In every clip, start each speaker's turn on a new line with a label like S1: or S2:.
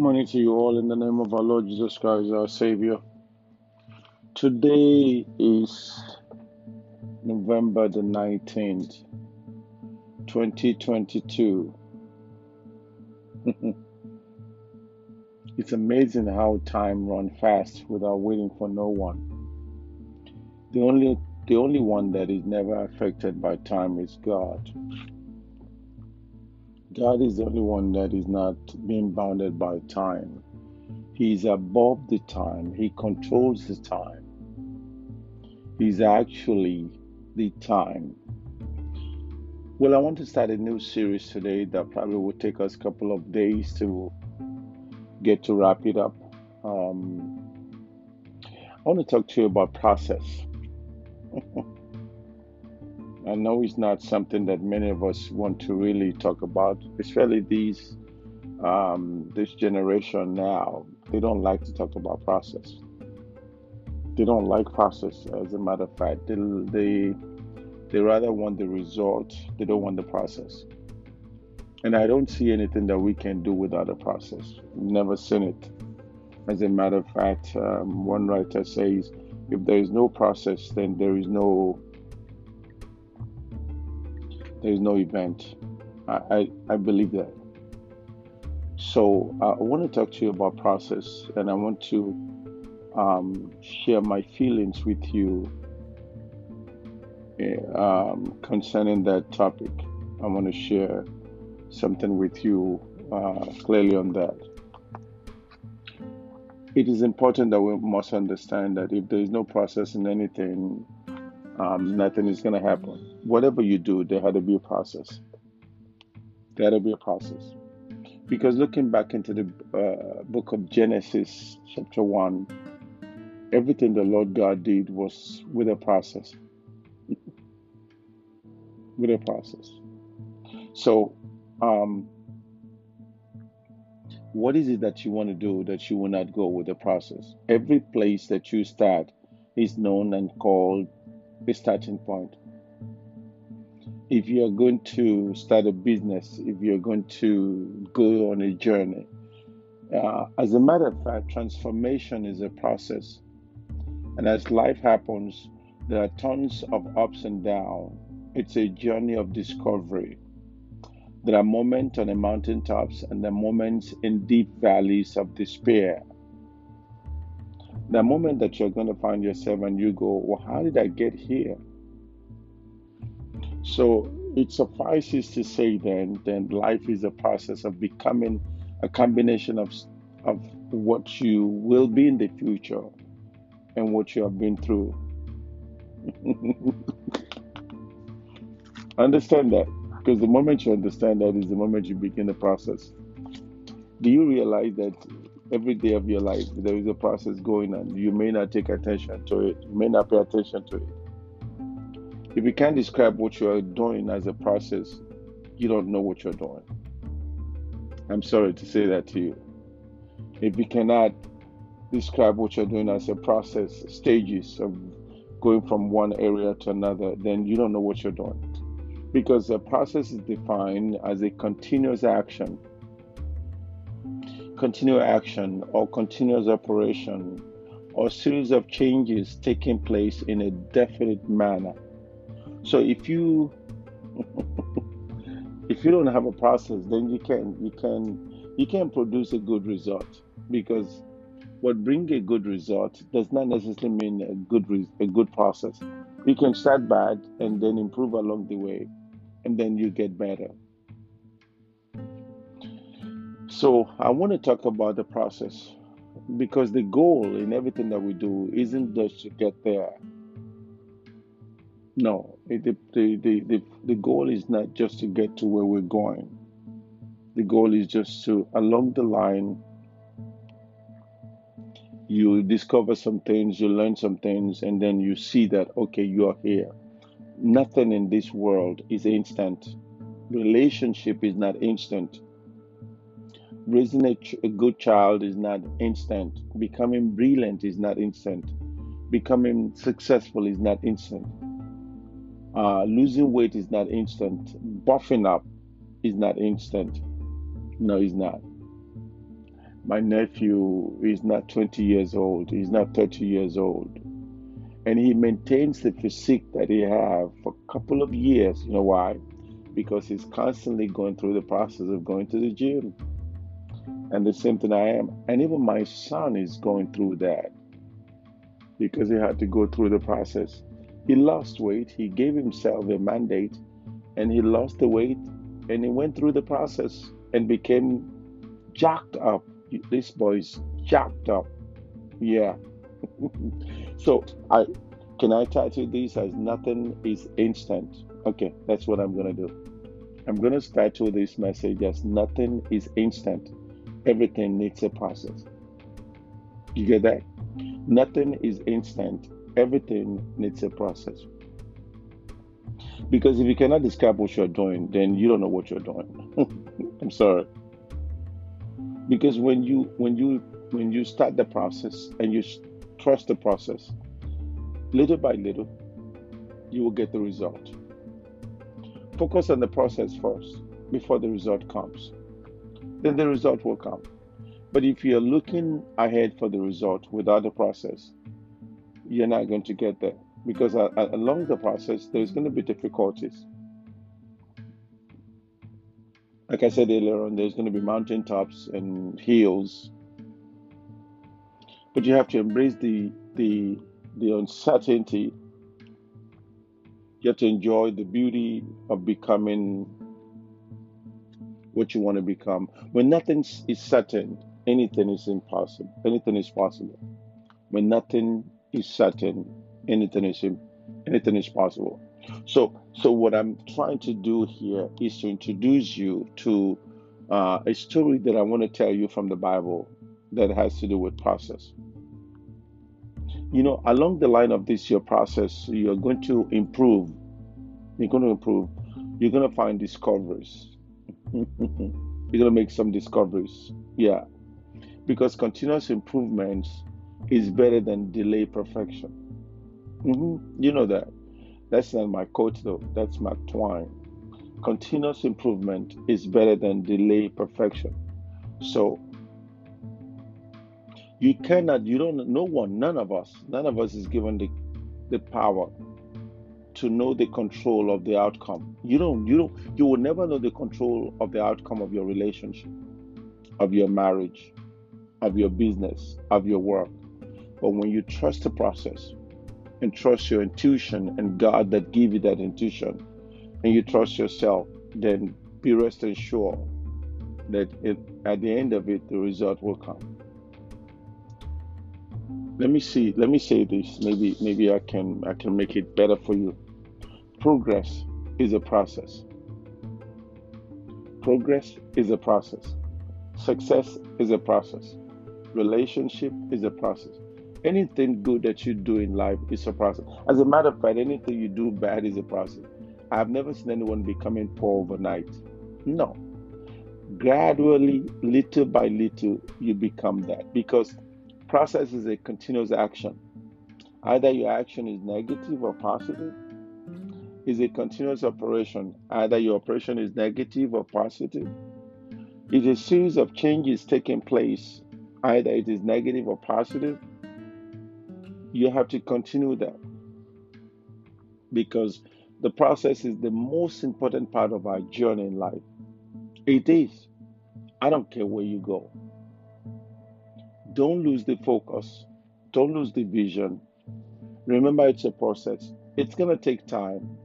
S1: Good morning to you all in the name of our Lord Jesus Christ, our Savior. Today is November the 19th, 2022. it's amazing how time runs fast without waiting for no one. The only the only one that is never affected by time is God. God is the only one that is not being bounded by time. He is above the time, He controls the time. He's actually the time. Well, I want to start a new series today that probably will take us a couple of days to get to wrap it up. Um, I want to talk to you about process. I know it's not something that many of us want to really talk about, especially these um, this generation now. They don't like to talk about process. They don't like process. As a matter of fact, they they, they rather want the result. They don't want the process. And I don't see anything that we can do without a process. Never seen it. As a matter of fact, um, one writer says, if there is no process, then there is no there is no event. I, I, I believe that. So uh, I want to talk to you about process, and I want to um, share my feelings with you eh, um, concerning that topic. I want to share something with you uh, clearly on that. It is important that we must understand that if there is no process in anything, um, nothing is going to happen. Whatever you do, there had to be a process. There had to be a process. Because looking back into the uh, book of Genesis, chapter 1, everything the Lord God did was with a process. with a process. So, um, what is it that you want to do that you will not go with the process? Every place that you start is known and called a starting point. If you are going to start a business, if you're going to go on a journey, uh, as a matter of fact, transformation is a process. And as life happens, there are tons of ups and downs. It's a journey of discovery. There are moments on the mountaintops and are moments in deep valleys of despair the moment that you're going to find yourself and you go, well, how did I get here? So it suffices to say then, then life is a process of becoming a combination of, of what you will be in the future and what you have been through. understand that because the moment you understand that is the moment you begin the process. Do you realize that every day of your life there is a process going on. You may not take attention to it. You may not pay attention to it. If you can't describe what you are doing as a process you don't know what you're doing. I'm sorry to say that to you. If you cannot describe what you're doing as a process stages of going from one area to another then you don't know what you're doing. Because the process is defined as a continuous action continual action or continuous operation or series of changes taking place in a definite manner. So if you if you don't have a process, then you can you can you can produce a good result because what bring a good result does not necessarily mean a good a good process. You can start bad and then improve along the way, and then you get better. So I want to talk about the process because the goal in everything that we do isn't just to get there. No, the, the, the, the goal is not just to get to where we're going. The goal is just to, along the line, you discover some things, you learn some things, and then you see that, okay, you are here. Nothing in this world is instant. Relationship is not instant raising a, ch- a good child is not instant. Becoming brilliant is not instant. Becoming successful is not instant. Uh, losing weight is not instant. Buffing up is not instant. No, it's not. My nephew is not 20 years old, he's not 30 years old. And he maintains the physique that he have for a couple of years. You know why? Because he's constantly going through the process of going to the gym. And the same thing I am. And even my son is going through that because he had to go through the process. He lost weight, he gave himself a mandate, and he lost the weight, and he went through the process and became jacked up. This boy's jacked up. Yeah. so I can I title this as nothing is instant. Okay, that's what I'm gonna do. I'm gonna title this message as nothing is instant. Everything needs a process. You get that? Nothing is instant. Everything needs a process. Because if you cannot describe what you're doing, then you don't know what you're doing. I'm sorry. Because when you when you when you start the process and you trust the process, little by little, you will get the result. Focus on the process first before the result comes. Then the result will come. But if you're looking ahead for the result without the process, you're not going to get there because uh, uh, along the process, there's going to be difficulties. Like I said earlier on, there's going to be mountaintops and hills, but you have to embrace the the the uncertainty. You have to enjoy the beauty of becoming what you want to become. When nothing is certain, anything is impossible. Anything is possible. When nothing is certain, anything is anything is possible. So, so what I'm trying to do here is to introduce you to uh, a story that I want to tell you from the Bible that has to do with process. You know, along the line of this your process, you're going to improve. You're going to improve. You're going to find discoveries. You're to make some discoveries. Yeah because continuous improvement is better than delayed perfection. Mm-hmm. You know that. That's not my quote though. That's Mark Twain. Continuous improvement is better than delayed perfection. So you cannot, you don't, no one, none of us, none of us is given the, the power to know the control of the outcome. You don't, you don't, you will never know the control of the outcome of your relationship, of your marriage, of your business, of your work. But when you trust the process and trust your intuition and God that give you that intuition, and you trust yourself, then be rest assured that it, at the end of it, the result will come. Let me see. Let me say this. Maybe maybe I can I can make it better for you. Progress is a process. Progress is a process. Success is a process. Relationship is a process. Anything good that you do in life is a process. As a matter of fact, anything you do bad is a process. I've never seen anyone becoming poor overnight. No. Gradually, little by little, you become that because process is a continuous action. Either your action is negative or positive. Is a continuous operation. Either your operation is negative or positive. It's a series of changes taking place either it is negative or positive, you have to continue that because the process is the most important part of our journey in life. It is. I don't care where you go. Don't lose the focus. Don't lose the vision. Remember, it's a process. It's going to take time,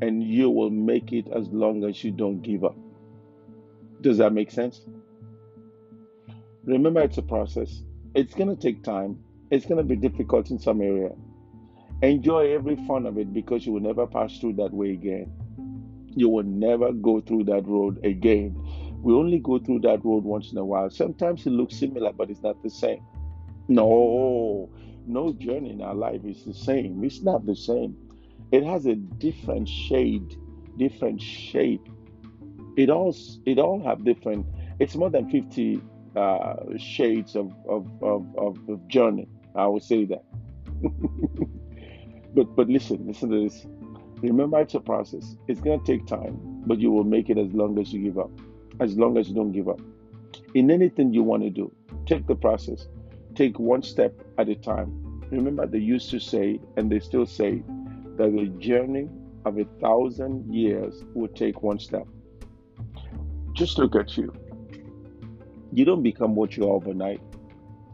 S1: and you will make it as long as you don't give up. Does that make sense? Remember, it's a process. It's going to take time. It's going to be difficult in some area. Enjoy every fun of it because you will never pass through that way again. You will never go through that road again. We only go through that road once in a while. Sometimes it looks similar, but it's not the same. No, no journey in our life is the same. It's not the same. It has a different shade, different shape. It all it all have different. It's more than 50 uh, shades of, of, of, of, journey. I would say that. but but listen, listen to this. Remember, it's a process. It's gonna take time, but you will make it as long as you give up. As long as you don't give up. In anything you want to do, take the process. Take one step at a time. Remember, they used to say, and they still say, that the journey of a thousand years will take one step. Just look at you. You don't become what you are overnight.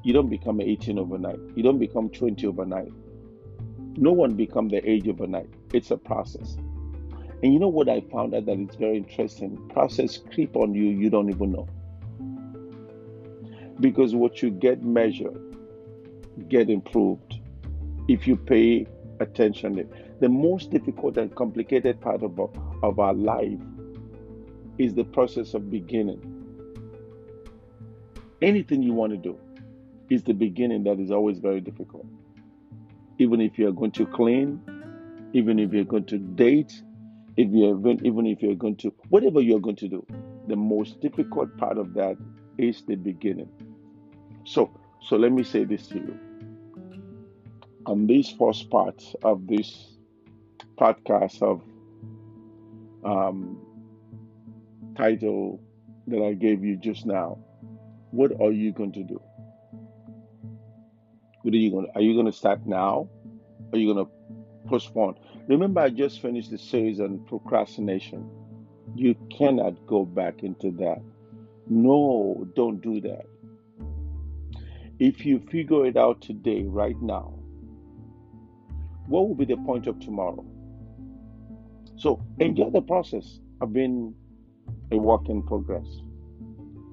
S1: You don't become 18 overnight. You don't become 20 overnight. No one becomes the age overnight. It's a process. And you know what I found out that it's very interesting? Process creep on you, you don't even know. Because what you get measured, get improved if you pay attention. The most difficult and complicated part of, of our life is the process of beginning. Anything you want to do is the beginning that is always very difficult. Even if you're going to clean, even if you're going to date, if you're even, even if you're going to whatever you're going to do, the most difficult part of that is the beginning. So so let me say this to you. On this first part of this podcast of um, title that I gave you just now, what are you going to do? What are you going? To, are you going to start now? Are you going to postpone? Remember, I just finished the series on procrastination. You cannot go back into that. No, don't do that. If you figure it out today, right now, what will be the point of tomorrow? So enjoy the process of being a work in progress.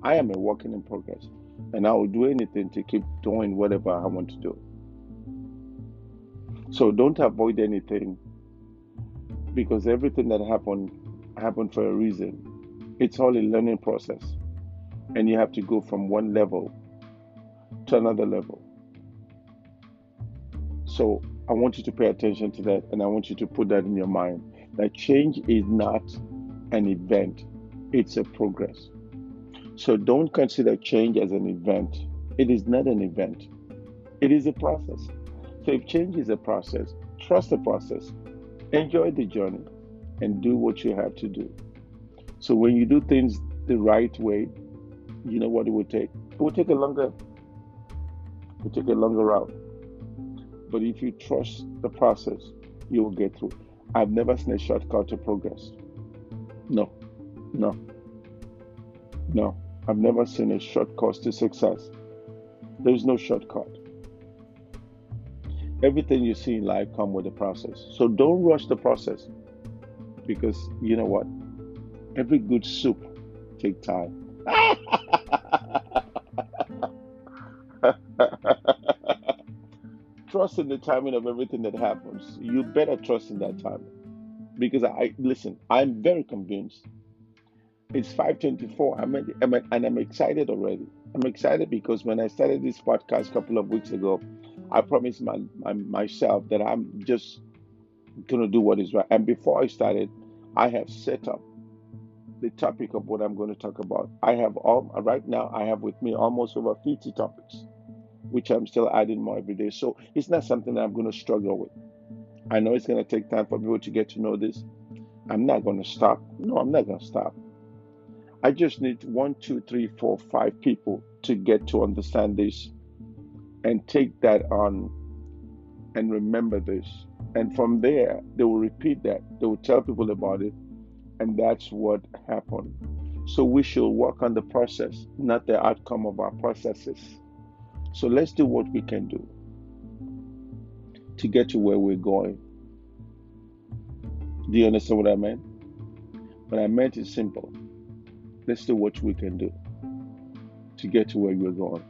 S1: I am a work in progress, and I will do anything to keep doing whatever I want to do. So don't avoid anything because everything that happened happened for a reason. It's all a learning process, and you have to go from one level to another level. So I want you to pay attention to that, and I want you to put that in your mind that change is not an event, it's a progress. So don't consider change as an event. It is not an event, it is a process. So if change is a process, trust the process, enjoy the journey, and do what you have to do. So when you do things the right way, you know what it will take? It will take a longer, it will take a longer route. But if you trust the process, you will get through. I've never seen a shortcut to progress. No, no, no. I've never seen a shortcut to success. There's no shortcut. Everything you see in life come with a process. So don't rush the process because you know what? Every good soup take time. trust in the timing of everything that happens. You better trust in that timing. Because I listen, I'm very convinced. It's 524. I'm, I'm and I'm excited already. I'm excited because when I started this podcast a couple of weeks ago, I promised my, my myself that I'm just gonna do what is right. And before I started, I have set up the topic of what I'm going to talk about. I have all right now. I have with me almost over 50 topics which I'm still adding more every day. So it's not something I'm going to struggle with. I know it's going to take time for people to get to know this. I'm not going to stop. No, I'm not going to stop. I just need one, two, three, four, five people to get to understand this and take that on and remember this. And from there, they will repeat that. They will tell people about it. And that's what happened. So we should work on the process, not the outcome of our processes. So let's do what we can do to get to where we're going. Do you understand what I meant? What I meant is simple. Let's do what we can do to get to where we're going.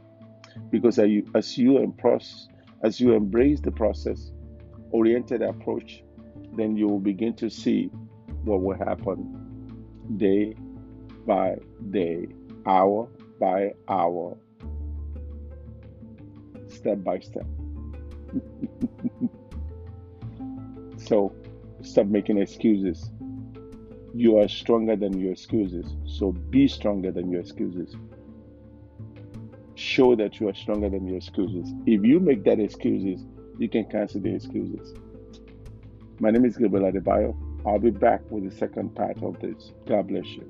S1: Because as you, as you embrace, as you embrace the process oriented approach, then you will begin to see what will happen day by day, hour by hour, step by step. so stop making excuses. You are stronger than your excuses. So be stronger than your excuses. Show that you are stronger than your excuses. If you make that excuses, you can cancel the excuses. My name is Gabriel Adebayo. I'll be back with the second part of this. God bless you.